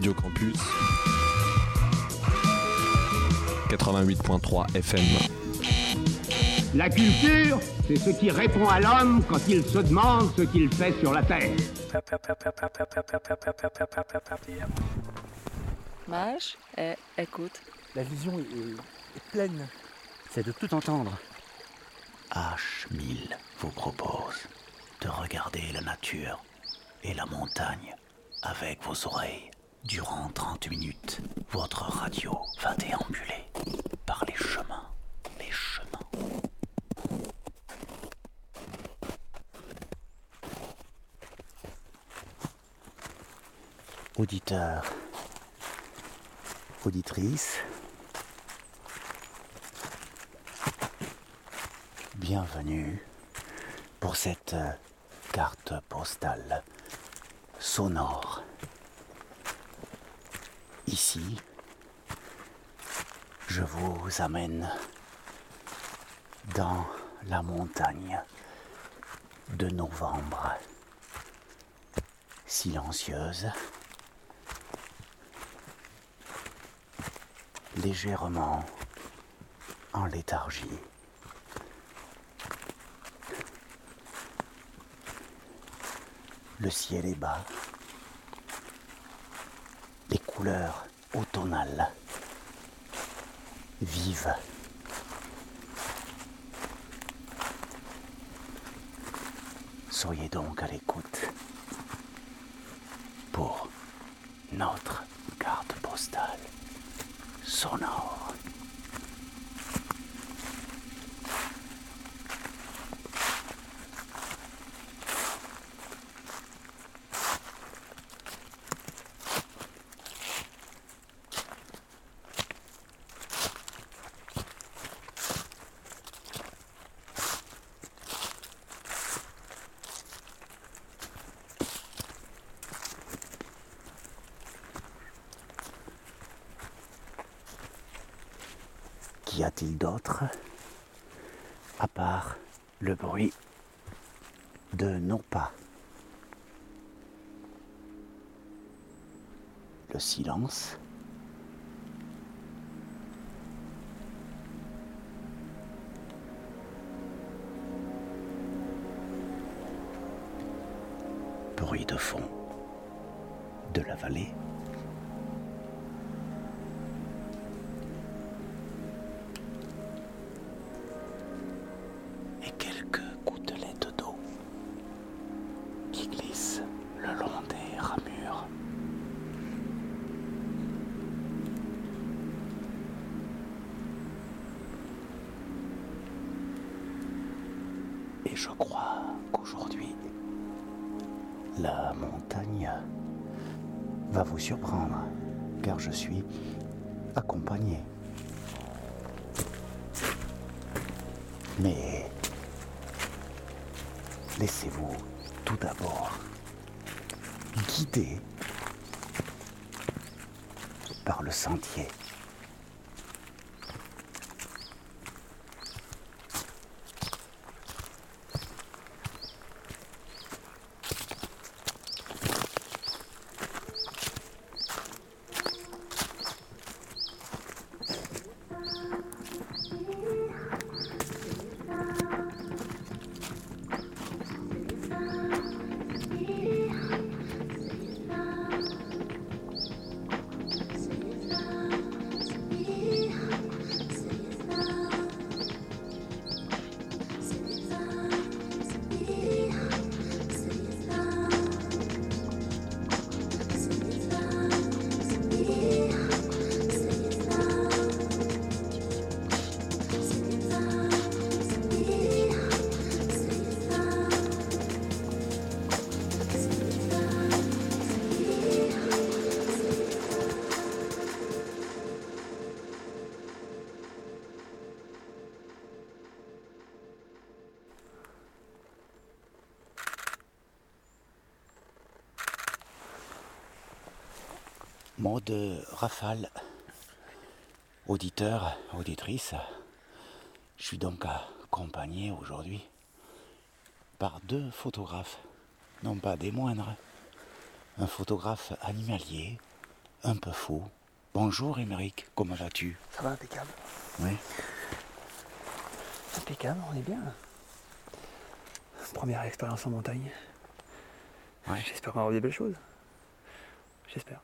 Radio Campus 88.3 FM. La culture, c'est ce qui répond à l'homme quand il se demande ce qu'il fait sur la terre. Mage, eh, écoute. La vision est, est pleine. C'est de tout entendre. H1000 vous propose de regarder la nature et la montagne avec vos oreilles. Durant 30 minutes, votre radio va déambuler par les chemins, les chemins. Auditeurs, auditrices, bienvenue pour cette carte postale sonore. Ici, je vous amène dans la montagne de novembre, silencieuse, légèrement en léthargie. Le ciel est bas. Les couleurs automnales, vives. Soyez donc à l'écoute pour notre carte postale sonore. Qu'y a-t-il d'autre à part le bruit de nos pas. Le silence. Bruit de fond de la vallée va vous surprendre, car je suis accompagné. Mais laissez-vous tout d'abord guider par le sentier. Mot de rafale. Auditeur, auditrice, je suis donc accompagné aujourd'hui par deux photographes, non pas des moindres. Un photographe animalier un peu fou. Bonjour Émeric, comment vas-tu? Ça va, impeccable. Oui. Impeccable, on est bien. Première expérience en montagne. Ouais. J'espère qu'on va voir des belles choses. J'espère.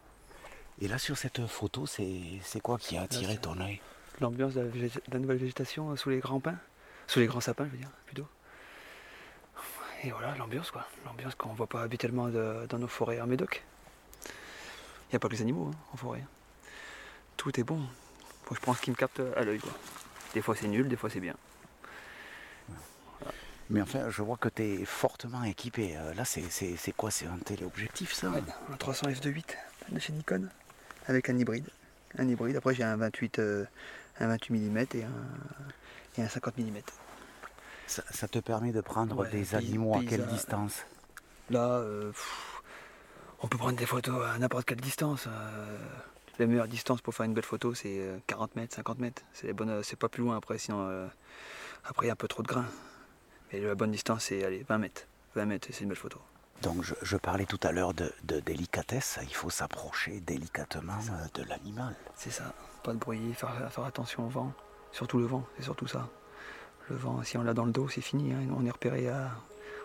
Et là sur cette photo, c'est quoi qui a attiré ton œil? L'ambiance de, la nouvelle végétation euh, sous les grands pins? Sous les grands sapins, je veux dire, plutôt. Et voilà, l'ambiance, quoi. L'ambiance qu'on voit pas habituellement de- dans nos forêts en Médoc. Il n'y a pas que les animaux hein, en forêt. Tout est bon. Je prends ce qui me capte à l'œil, quoi. Des fois c'est nul, des fois c'est bien. Mais enfin, je vois que tu es fortement équipé. Euh, Là, c'est quoi? C'est un téléobjectif ça? Ouais, un 300 f2.8 de chez Nikon avec un hybride. Un hybride. Après j'ai un 28, euh, un 28 mm et un, et un 50 mm. ça, ça te permet de prendre Ouais, des animaux à quelle distance? Là, euh, pff, on peut prendre des photos à n'importe quelle distance. euh, la meilleure distance pour faire une belle photo, c'est euh, 40 mètres, 50 mètres. C'est pas plus loin après, sinon euh, après il y a un peu trop de grains. Mais la bonne distance, c'est allez, 20 mètres. 20 mètres, c'est une belle photo. Donc, je, je parlais tout à l'heure de, de délicatesse. Il faut s'approcher délicatement euh, de l'animal. C'est ça. Pas de bruit, faire, faire attention au vent. Surtout le vent, c'est surtout ça. Le vent, si on l'a dans le dos, c'est fini. hein. On est repéré à,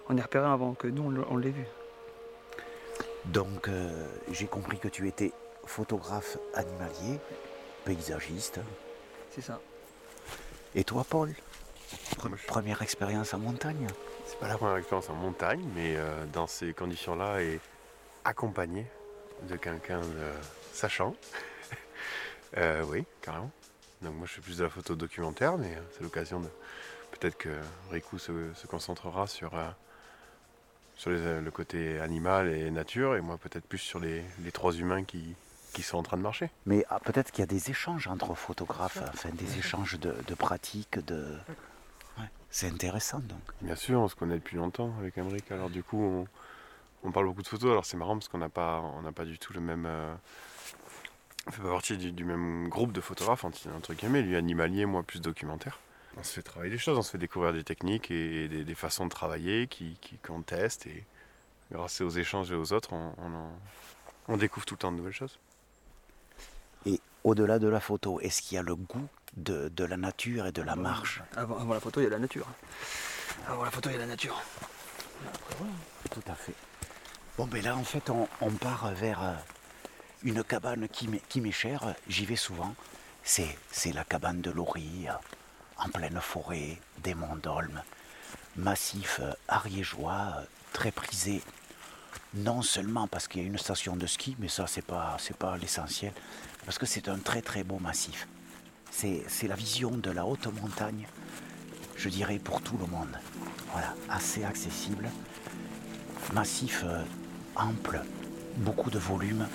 on est repéré avant que nous on l'a- on l'ait vu. Donc, euh, j'ai compris que tu étais photographe animalier, paysagiste. C'est ça. Et toi, Paul? Première expérience en montagne? Pas la première expérience en montagne, mais euh, dans ces conditions-là et accompagné de quelqu'un de sachant. Euh, oui, carrément. Donc moi je fais plus de la photo documentaire, mais euh, c'est l'occasion de. Peut-être que Riku se, se concentrera sur, euh, sur les- le côté animal et nature, et moi peut-être plus sur les, les trois humains qui, qui sont en train de marcher. Mais ah, peut-être qu'il y a des échanges entre photographes, enfin des échanges de, de pratiques, de... C'est intéressant donc. Bien sûr, on se connaît depuis longtemps avec Emmerich, alors du coup on, parle beaucoup de photos, alors c'est marrant parce qu'on n'a pas, pas du tout le même... euh, on fait pas partie du, même groupe de photographes, entre, guillemets, lui animalier, moi plus documentaire. On se fait travailler des choses, on se fait découvrir des techniques et des, façons de travailler qu'on teste et grâce aux échanges et aux autres, on découvre tout le temps de nouvelles choses. Au-delà de la photo, est-ce qu'il y a le goût de, de la nature et de la marche? Avant, avant la photo, il y a la nature. Avant la photo, il y a la nature. Tout à fait. Bon, ben là, en fait, on, on part vers euh, une cabane qui m'est chère. J'y vais souvent. C'est la cabane de Laurie, euh, en pleine forêt, des monts d'Olme. Massif euh, ariégeois, très prisé. Non seulement parce qu'il y a une station de ski, mais ça, c'est pas, l'essentiel. Parce que c'est un très très beau massif. C'est c'est la vision de la haute montagne, je dirais, pour tout le monde. Voilà, assez accessible massif euh, ample, beaucoup de volume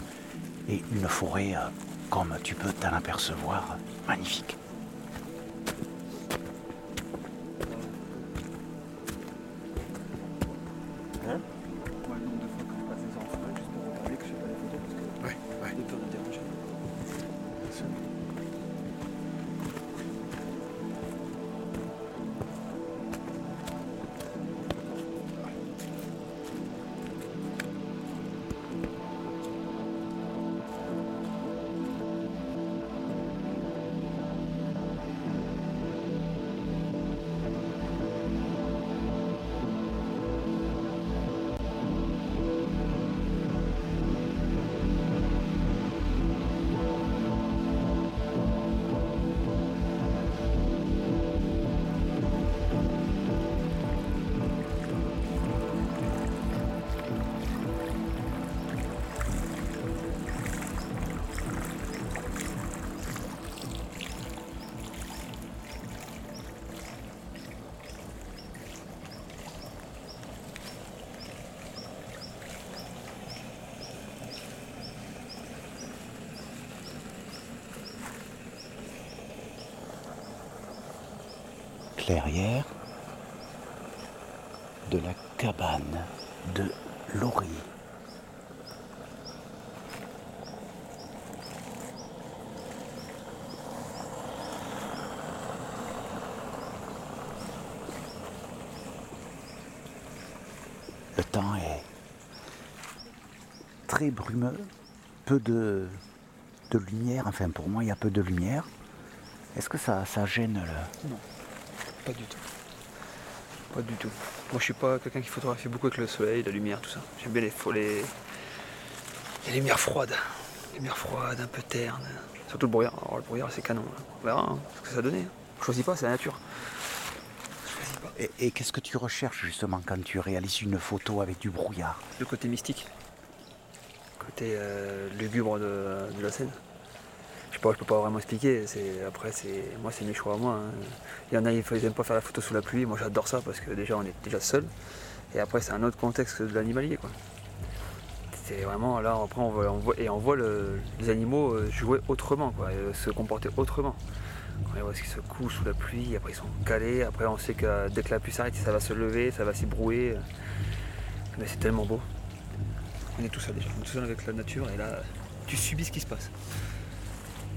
et une forêt, euh, comme tu peux t'en apercevoir, magnifique. Clairière de la cabane de Laurie. Le temps est très brumeux, peu de lumière. Enfin, pour moi, il y a peu de lumière. Est-ce que ça, ça gêne le... Pas du tout. Pas du tout. Moi, je suis pas quelqu'un qui photographie beaucoup avec le soleil, la lumière, tout ça. J'aime bien les, les... les lumières froides. Les lumières froides, un peu ternes. Surtout le brouillard. Alors, le brouillard, c'est canon. hein. On verra hein, ce que ça donnait. Je choisis pas, c'est la nature. Je choisis pas. Et, et qu'est-ce que tu recherches justement quand tu réalises une photo avec du brouillard? Le côté mystique. Côté euh, lugubre de, de la scène. Je sais pas, je peux pas vraiment expliquer. Après, c'est, moi, c'est mes choix à moi. hein. Il y en a, ils ils aiment pas faire la photo sous la pluie. Moi, j'adore ça parce que déjà, on est déjà seul. Et après, c'est un autre contexte de l'animalier. C'est vraiment là, après, on voit, et on voit le- les animaux euh, jouer autrement, euh, se comporter autrement. On voit qui se couchent sous la pluie, après ils sont calés, après on sait que euh, dès que la pluie s'arrête, ça va se lever, ça va s'ébrouer. Mais c'est tellement beau. On est tout seul déjà, on est tout seul avec la nature et là, tu subis ce qui se passe.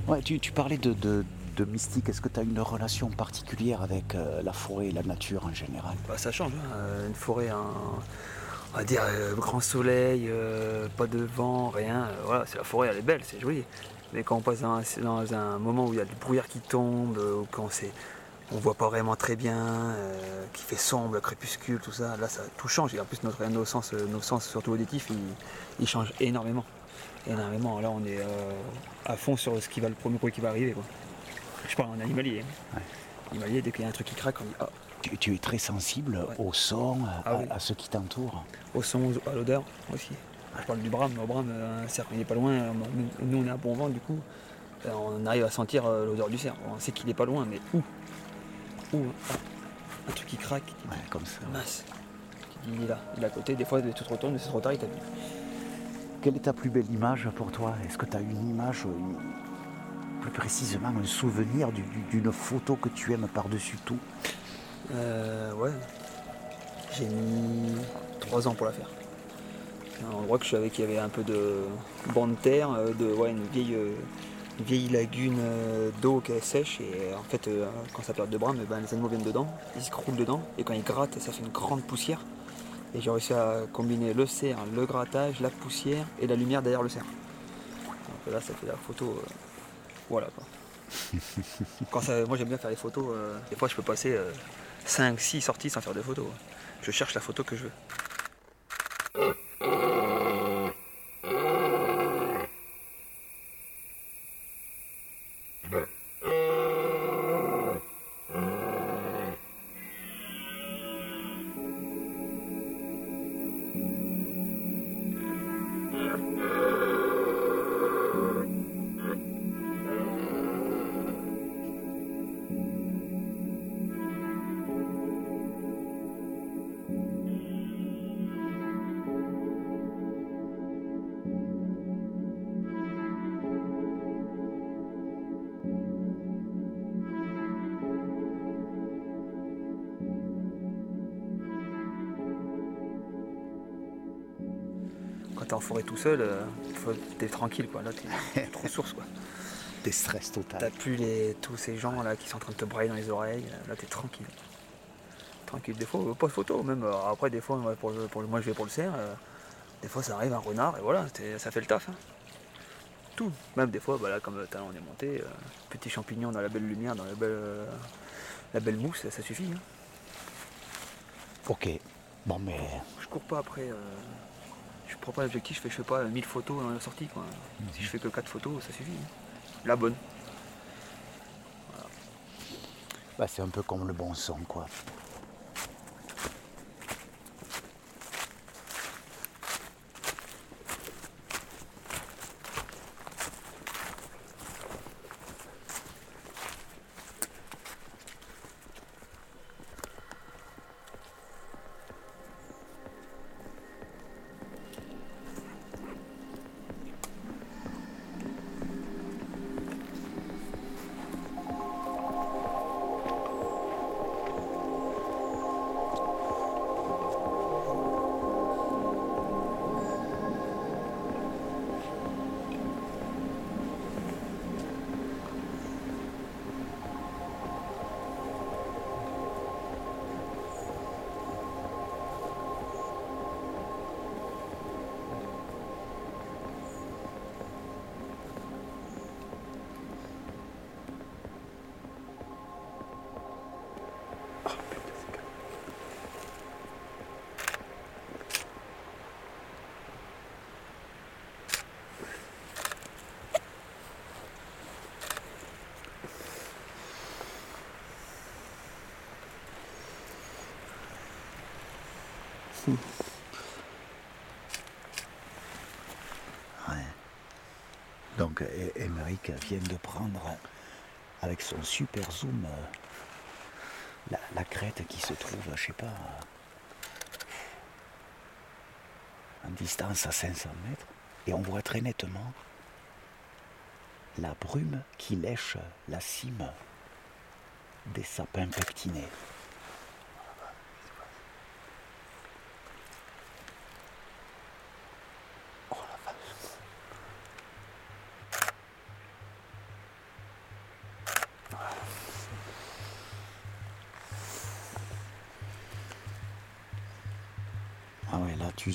Ouais, tu, tu parlais de, de- mystique. Est-ce que tu as une relation particulière avec euh, la forêt et la nature en général? Bah, ça change, hein. Euh, une forêt, un- on va dire euh, grand soleil, pas de vent, rien. voilà, c'est la forêt, elle est belle, c'est joli. Mais quand on passe dans un, dans un moment où il y a du brouillard qui tombe, ou quand c'est, on voit pas vraiment très bien, qui fait sombre, le crépuscule, tout ça, là ça tout change. Et en plus notre, nos sens, sens surtout auditifs, ils, ils changent énormément, énormément. Là on est euh, à fond sur ce qui va le premier bruit qui va arriver. Quoi. Je parle en animalier. hein. Ouais. Animalier, dès qu'il y a un truc qui craque, on dit ah, tu, tu es très sensible Ouais. au son, à, Ah oui. à ceux qui t'entourent. au son, à l'odeur aussi. Je parle du brame, le brame, euh, un cerf, il n'est pas loin. Nous, on est à bon vent, du coup, euh, on arrive à sentir l'odeur du cerf. On sait qu'il n'est pas loin, mais où? Où Ah, Un truc qui craque, qui Ouais, comme ça. mince. Qui dit il est là, il est à côté. Des fois, tu te retournes, mais c'est trop tard, il t'a vu. Quelle est ta plus belle image pour toi? Est-ce que tu as une image, euh, plus précisément un souvenir du- du- d'une photo que tu aimes par-dessus tout? Euh, ouais. J'ai mis trois ans pour la faire. Un endroit que je savais qu'il y avait un peu de bande de terre, euh, de, une, vieille, euh, lagune d'eau qui est sèche. Et en fait, quand ça perd de eh ben, les animaux viennent dedans, ils se croulent dedans. Et quand ils grattent, ça fait une grande poussière. Et j'ai réussi à combiner le cerf, le grattage, la poussière et la lumière derrière le cerf. Donc là, ça fait la photo. euh, voilà quoi. Quand ça- moi j'aime bien faire les photos. euh, des fois, je peux passer 5, 6 sorties sans faire de photos. Je cherche la photo que je veux. Forêt tout seul, euh, t'es tranquille quoi. Là, t'es t'es trop source quoi. Des stress total. T'as plus les, tous ces gens là qui sont en train de te brailler dans les oreilles. Là, t'es tranquille. Tranquille. Des fois, euh, pas de photo. Même euh, après, des fois, moi, pour le- pour le- moi je vais pour le cerf. euh, des fois, ça arrive un renard et voilà, ça fait le taf. hein. Tout. Même des fois, bah, là, comme euh, t'as- on est monté, euh, petit champignon dans la belle lumière, dans la belle, euh, la belle mousse, ça suffit. hein. Ok. Bon, mais Je cours pas après. Je prends pas l'objectif, je fais, je fais pas 1000 photos dans la sortie. Quoi. Si je fais que 4 photos, ça suffit. hein. La bonne. bah, c'est un peu comme le bon son, quoi. Donc E- Émeric vient de prendre avec son super zoom euh, la, la crête qui se trouve, je sais pas, euh, en distance à 500 mètres, et on voit très nettement la brume qui lèche la cime des sapins pectinés.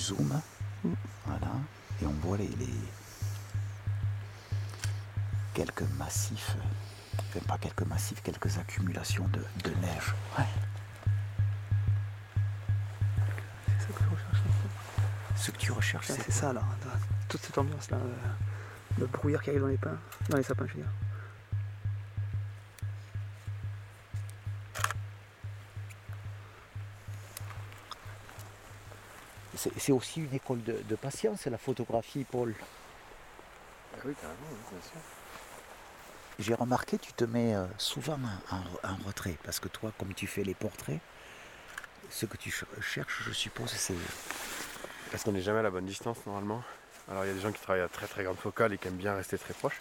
Zoomes. Voilà. Et on voit les, les- quelques massifs. Enfin, pas quelques massifs, quelques accumulations de, de neige. Ouais. C'est ça que je recherche. Ce que tu recherches, c'est ça là, toute cette ambiance là, euh, le brouillard qui arrive dans les pins, dans les sapins, je veux dire. C'est aussi une école de, de patience, la photographie, Paul. Ah oui, carrément, oui, bien sûr. J'ai remarqué, tu te mets euh, souvent en, en- en retrait, parce que toi, comme tu fais les portraits, ce que tu ch- cherches, je suppose, c'est... Parce qu'on n'est jamais à la bonne distance normalement. Alors il y a des gens qui travaillent à très très grande focale et qui aiment bien rester très proche.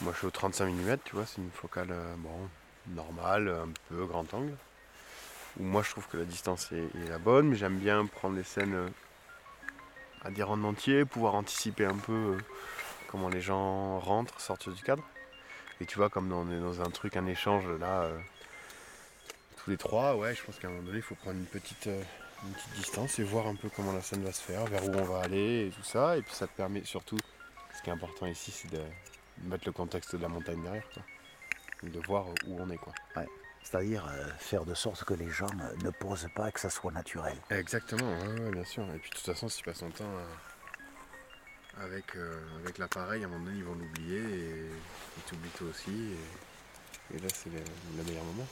Moi je suis au 35 mm, tu vois, c'est une focale euh, bon, normale, un peu grand angle. Où moi je trouve que la distance est, la bonne, mais j'aime bien prendre les scènes euh, à des rangs entiers, pouvoir anticiper un peu euh, comment les gens rentrent, sortent du cadre. Et tu vois, comme on est dans un truc, un échange là, euh, tous les trois, ouais, je pense qu'à un moment donné, il faut prendre une petite, distance et voir un peu comment la scène va se faire, vers où on va aller et tout ça. Et puis ça te permet surtout, ce qui est important ici, c'est de mettre le contexte de la montagne derrière, de voir où on est, quoi. C'est-à-dire euh, faire de sorte que les gens euh, ne posent pas et que ça soit naturel. Exactement, ouais, ouais, bien sûr. Et puis de toute façon, si tu passes ton temps à- avec, euh, avec l'appareil, à un moment donné, ils vont l'oublier et ils t'oublient toi aussi. Et, et là, c'est le, le meilleur moment.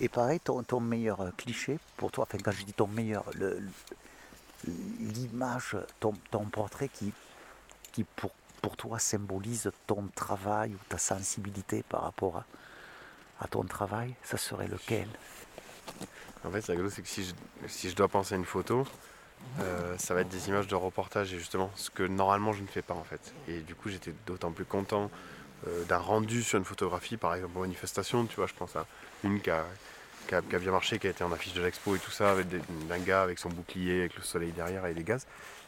Et pareil, ton, ton meilleur euh, cliché pour toi, enfin quand je dis ton meilleur, le- l'image, ton, ton portrait qui, qui pour, pour toi symbolise ton travail ou ta sensibilité par rapport à, à ton travail, ça serait lequel? En fait, rigolo, c'est que si je, dois penser à une photo, euh, ça va être des images de reportage et justement ce que normalement je ne fais pas en fait. Et du coup, j'étais d'autant plus content euh, d'un rendu sur une photographie, par exemple en manifestation, tu vois, je pense à une qui a, bien marché, qui a été en affiche de l'expo et tout ça, avec d'un gars avec son bouclier, avec le soleil derrière et les gaz.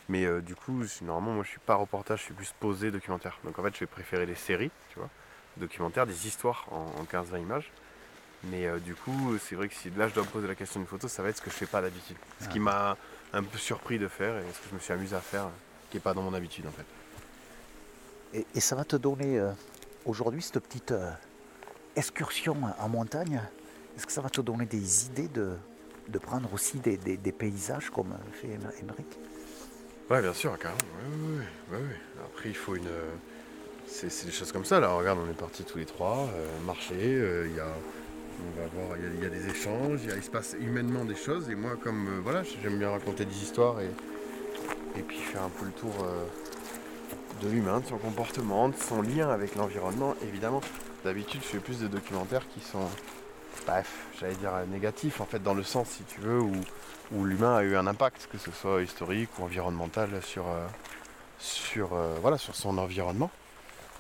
Mais euh, du coup, normalement, moi je suis pas reportage, je suis plus posé documentaire. Donc en fait, je vais préférer des séries, tu vois, documentaires, des histoires en, en 15-20 images. Mais euh, du coup, c'est vrai que si là je dois me poser la question d'une photo, ça va être ce que je fais pas d'habitude. Ce qui m'a un peu surpris de faire et ce que je me suis amusé à faire, qui est pas dans mon habitude en fait. et, et ça va te donner euh, aujourd'hui cette petite euh, excursion en montagne? Est-ce que ça va te donner des idées de, de prendre aussi des, des- des paysages comme fait Émeric? Ouais, bien sûr, carrément. Ouais. Après, il faut une. C'est des choses comme ça. Là, regarde, on est partis tous les trois, euh, marcher. euh, Il y a. Y des échanges, il se passe humainement des choses. Et moi, comme euh, voilà, j'aime bien raconter des histoires et, et puis faire un peu le tour euh, de l'humain, de son comportement, de son lien avec l'environnement. Évidemment, d'habitude, je fais plus de documentaires qui sont, bref, j'allais dire négatifs, en fait, dans le sens, si tu veux, où, où l'humain a eu un impact, que ce soit historique ou environnemental, sur, sur, voilà, sur son environnement.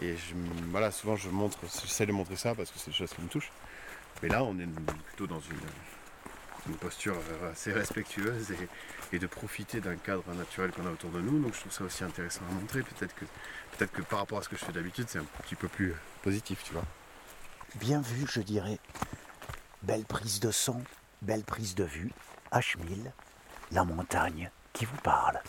Et voilà, souvent, je montre, j'essaie de montrer ça parce que c'est des choses qui me touchent. Mais là, on est plutôt dans une, posture euh, assez respectueuse et, de profiter d'un cadre naturel qu'on a autour de nous. Donc je trouve ça aussi intéressant à montrer. Peut-être que, peut-être que par rapport à ce que je fais d'habitude, c'est un petit peu plus positif, tu vois. Bien vu, je dirais. Belle prise de son, belle prise de vue. H1000, la montagne qui vous parle.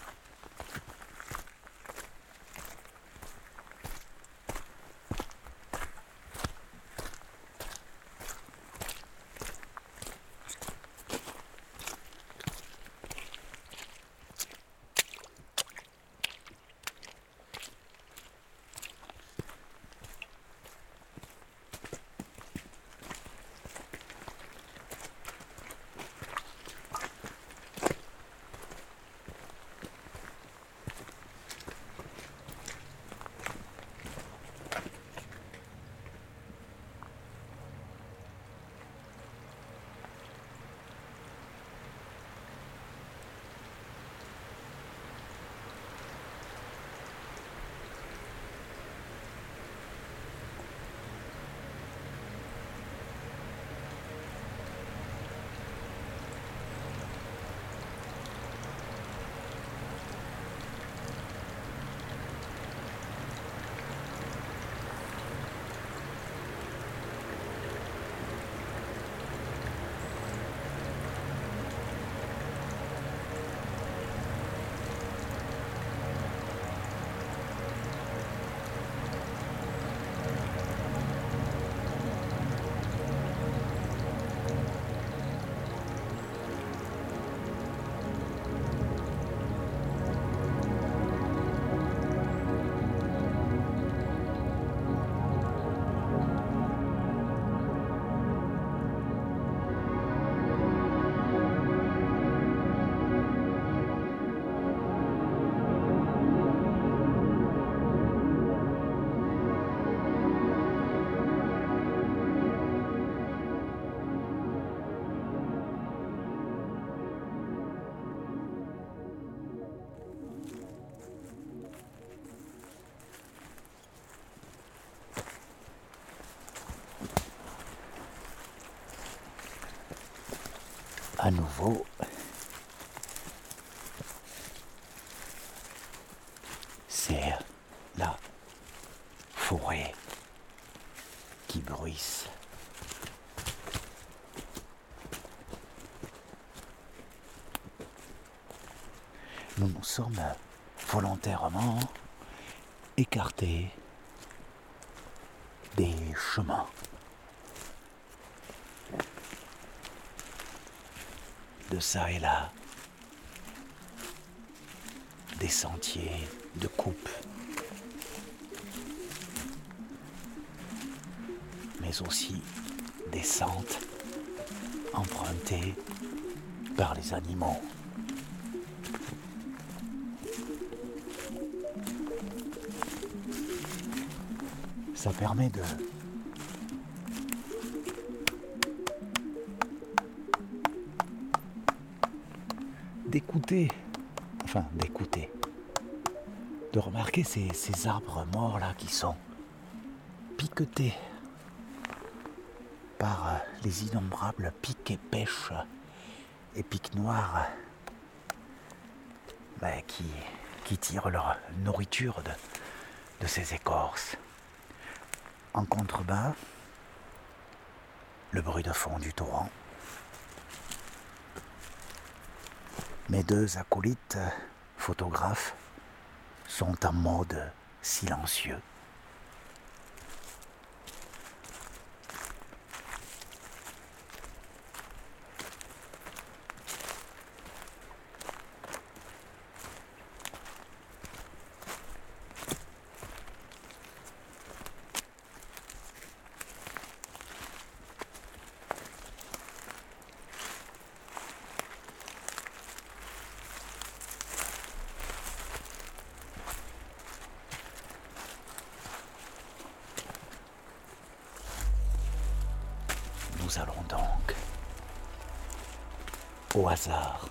C'est la forêt qui bruisse. Nous nous sommes volontairement écartés des chemins. De ça et là, des sentiers de coupe, mais aussi des sentes empruntées par les animaux. Ça permet de d'écouter, enfin d'écouter, de remarquer ces, arbres morts là qui sont piquetés par euh, les innombrables pics et pêches et pics noirs ben, qui, qui tirent leur nourriture de, de ces écorces. En contrebas, le bruit de fond du torrent. Mes deux acolytes photographes sont en mode silencieux. Nous allons donc, au hasard,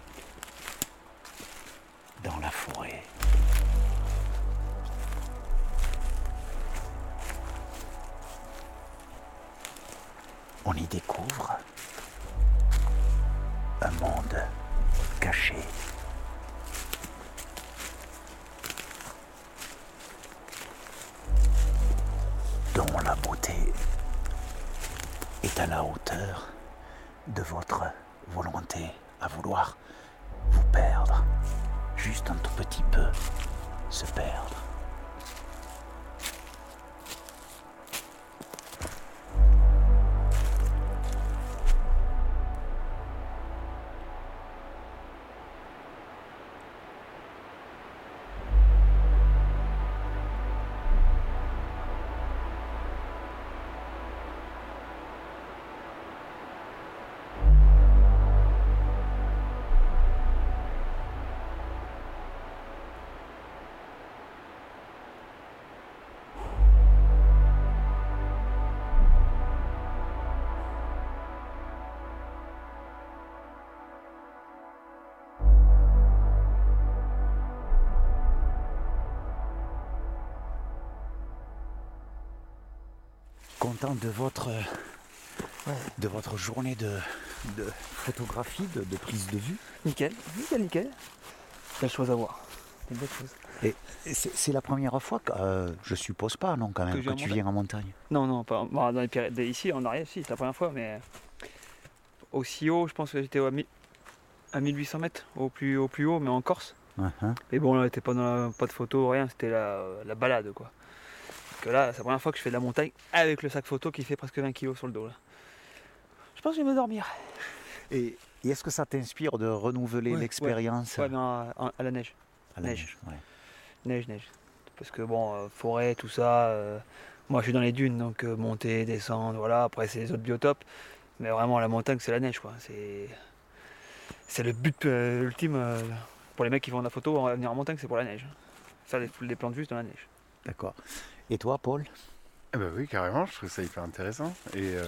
Content de votre de votre journée de, de photographie, de, de prise de vue. Nickel, nickel, nickel. Belle chose à voir. Une belle chose. Et c'est la première fois que euh, je suppose pas non quand même Que tu viens en montagne. Non, non, pas bon, dans les Pyrénées. Ici, en arrière, si, c'est la première fois, mais aussi haut, je pense que j'étais à, 1000 à 1800 mètres, au plus, au plus haut, mais en Corse. Uh-huh. Mais bon, là, c'était pas, dans la- pas de photo, rien, c'était la, la balade, quoi. Que là, c'est la première fois que je fais de la montagne avec le sac photo qui fait presque 20 kg sur le dos, là. Je pense que je vais me dormir. Et, et est-ce que ça t'inspire de renouveler Ouais, l'expérience Ouais, mais à, à la neige. à la neige. neige. Neige, neige. Parce que bon, euh, forêt, tout ça, euh, moi je suis dans les dunes, donc euh, monter, descendre, voilà. Après, c'est les autres biotopes. Mais vraiment, la montagne, c'est la neige, quoi. C'est, c'est le but euh, ultime euh, pour les mecs qui font de la photo, venir en montagne, c'est pour la neige. Faire des, des plantes juste dans la neige. D'accord. Et toi, Paul? Eh ben oui, carrément, je trouve ça hyper intéressant. Et euh,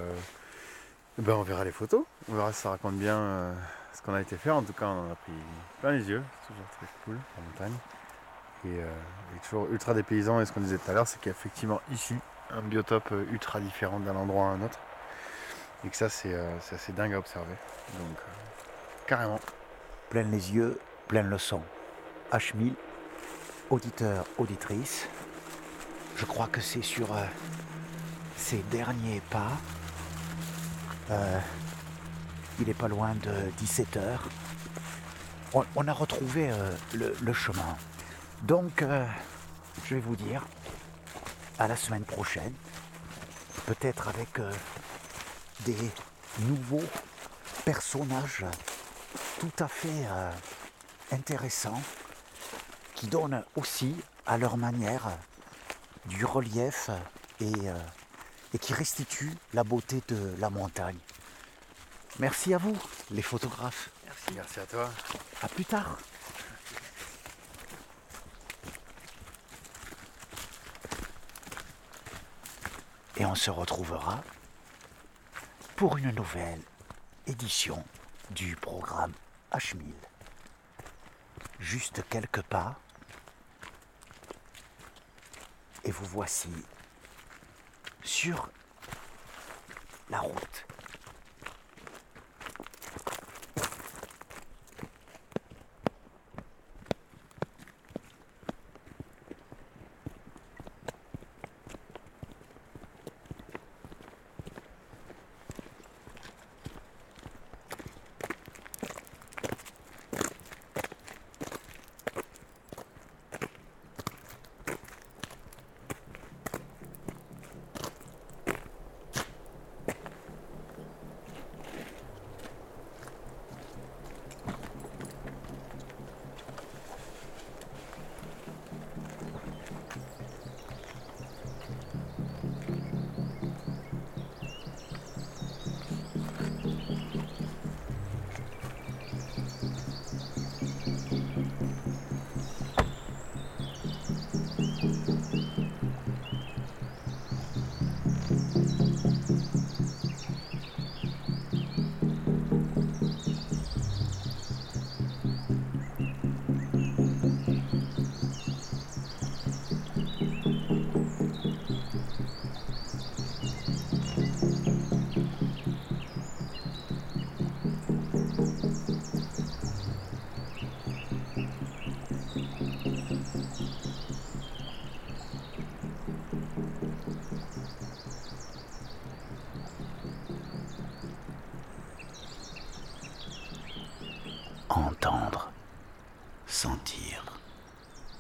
ben on verra les photos, on verra si ça raconte bien euh, ce qu'on a été faire. En tout cas, on en a pris plein les yeux, c'est toujours très cool en montagne. Et, euh, et toujours ultra dépaysant. Et ce qu'on disait tout à l'heure, c'est qu'effectivement ici, un biotope ultra différent d'un endroit à un autre. Et que ça, c'est assez dingue à observer. Donc, carrément. Plein les yeux, plein le son. H1000, auditeur, auditrice. Je crois que c'est sur euh, ces derniers pas. Euh, il est pas loin de 17h. On, on a retrouvé euh, le, chemin. Donc, euh, je vais vous dire, à la semaine prochaine, peut-être avec des nouveaux personnages tout à fait intéressants qui donnent aussi à leur manière du relief et, euh, et qui restituent la beauté de la montagne. Merci à vous, les photographes. Merci. Merci à toi. À plus tard. Et on se retrouvera pour une nouvelle édition du programme H1000. Juste quelques pas. Et vous voici sur la route.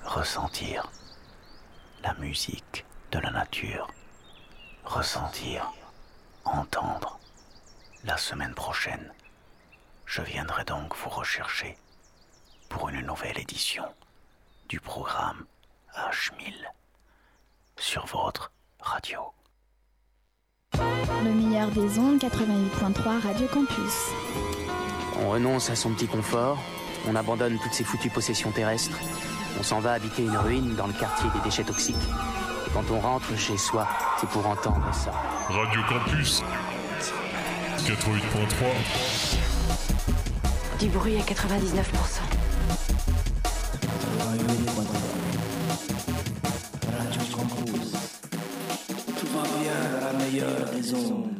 Ressentir la musique de la nature, ressentir, entendre. La semaine prochaine, je viendrai donc vous rechercher pour une nouvelle édition du programme H1000 sur votre radio. Le meilleur des ondes 88.3 Radio Campus. On renonce à son petit confort, on abandonne toutes ses foutues possessions terrestres, on s'en va habiter une ruine dans le quartier des déchets toxiques. Et quand on rentre chez soi, c'est pour entendre ça. Radio Campus 88.3 Du bruit à 99%. Tout va bien dans la meilleure des ondes.